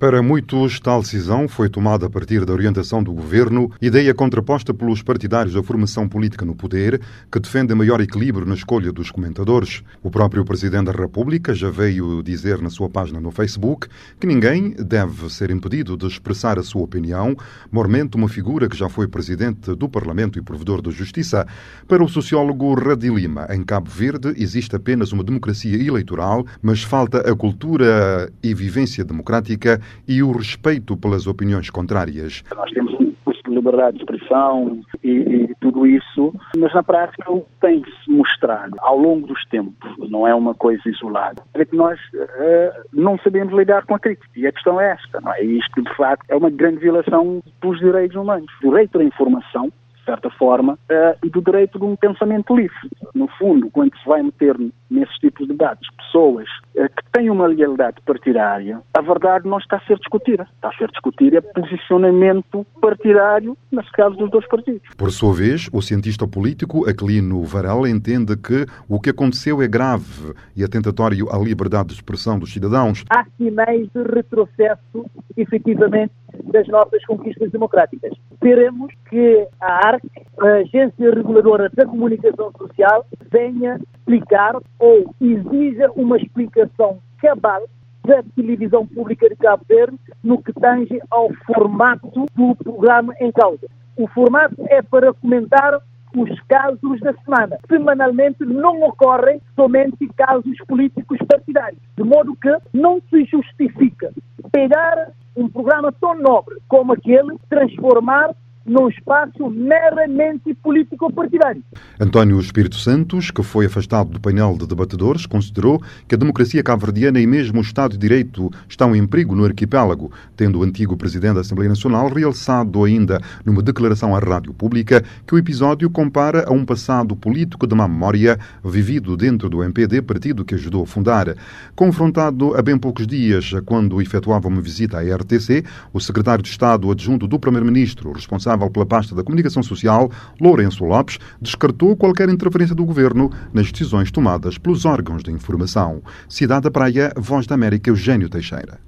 Para muitos, tal decisão foi tomada a partir da orientação do governo, ideia contraposta pelos partidários da formação política no poder, que defendem maior equilíbrio na escolha dos comentadores. O próprio Presidente da República já veio dizer na sua página no Facebook que ninguém deve ser impedido de expressar a sua opinião, mormente uma figura que já foi Presidente do Parlamento e Provedor da Justiça. Para o sociólogo Radi Lima, em Cabo Verde existe apenas uma democracia eleitoral, mas falta a cultura e vivência democrática e o respeito pelas opiniões contrárias. Nós temos um curso de liberdade de expressão e, e tudo isso, mas na prática tem-se mostrado ao longo dos tempos, não é uma coisa isolada, é que nós uh, não sabemos lidar com a crítica. E a questão é esta, não é? Isto, de facto, é uma grande violação dos direitos humanos. O direito à informação, de certa forma, uh, e do direito de um pensamento livre. No fundo, quando se vai meter nesses tipos de debates pessoas uh, que têm uma lealdade partidária, a verdade não está a ser discutida. Está a ser discutido é posicionamento partidário, nesse caso dos dois partidos. Por sua vez, o cientista político Aquilino Varela entende que o que aconteceu é grave e atentatório à liberdade de expressão dos cidadãos. Há sinais de retrocesso, efetivamente, das nossas conquistas democráticas. Esperemos que a ARC, a Agência Reguladora da Comunicação Social, venha explicar ou exija uma explicação cabal da televisão pública de Cabo Verde no que tange ao formato do programa em causa. O formato é para comentar os casos da semana. Semanalmente não ocorrem somente casos políticos partidários, de modo que não se justifica pegar um programa tão nobre como aquele, transformar num espaço meramente político-partidário. António Espírito Santos, que foi afastado do painel de debatedores, considerou que a democracia cabo-verdiana e mesmo o Estado de Direito estão em perigo no arquipélago, tendo o antigo presidente da Assembleia Nacional realçado ainda numa declaração à rádio pública que o episódio compara a um passado político de má memória vivido dentro do MPD, partido que ajudou a fundar. Confrontado há bem poucos dias, quando efetuava uma visita à RTC, o secretário de Estado adjunto do primeiro-ministro, responsável responsável pela pasta da comunicação social, Lourenço Lopes, descartou qualquer interferência do governo nas decisões tomadas pelos órgãos de informação. Cidade da Praia, Voz da América, Eugênio Teixeira.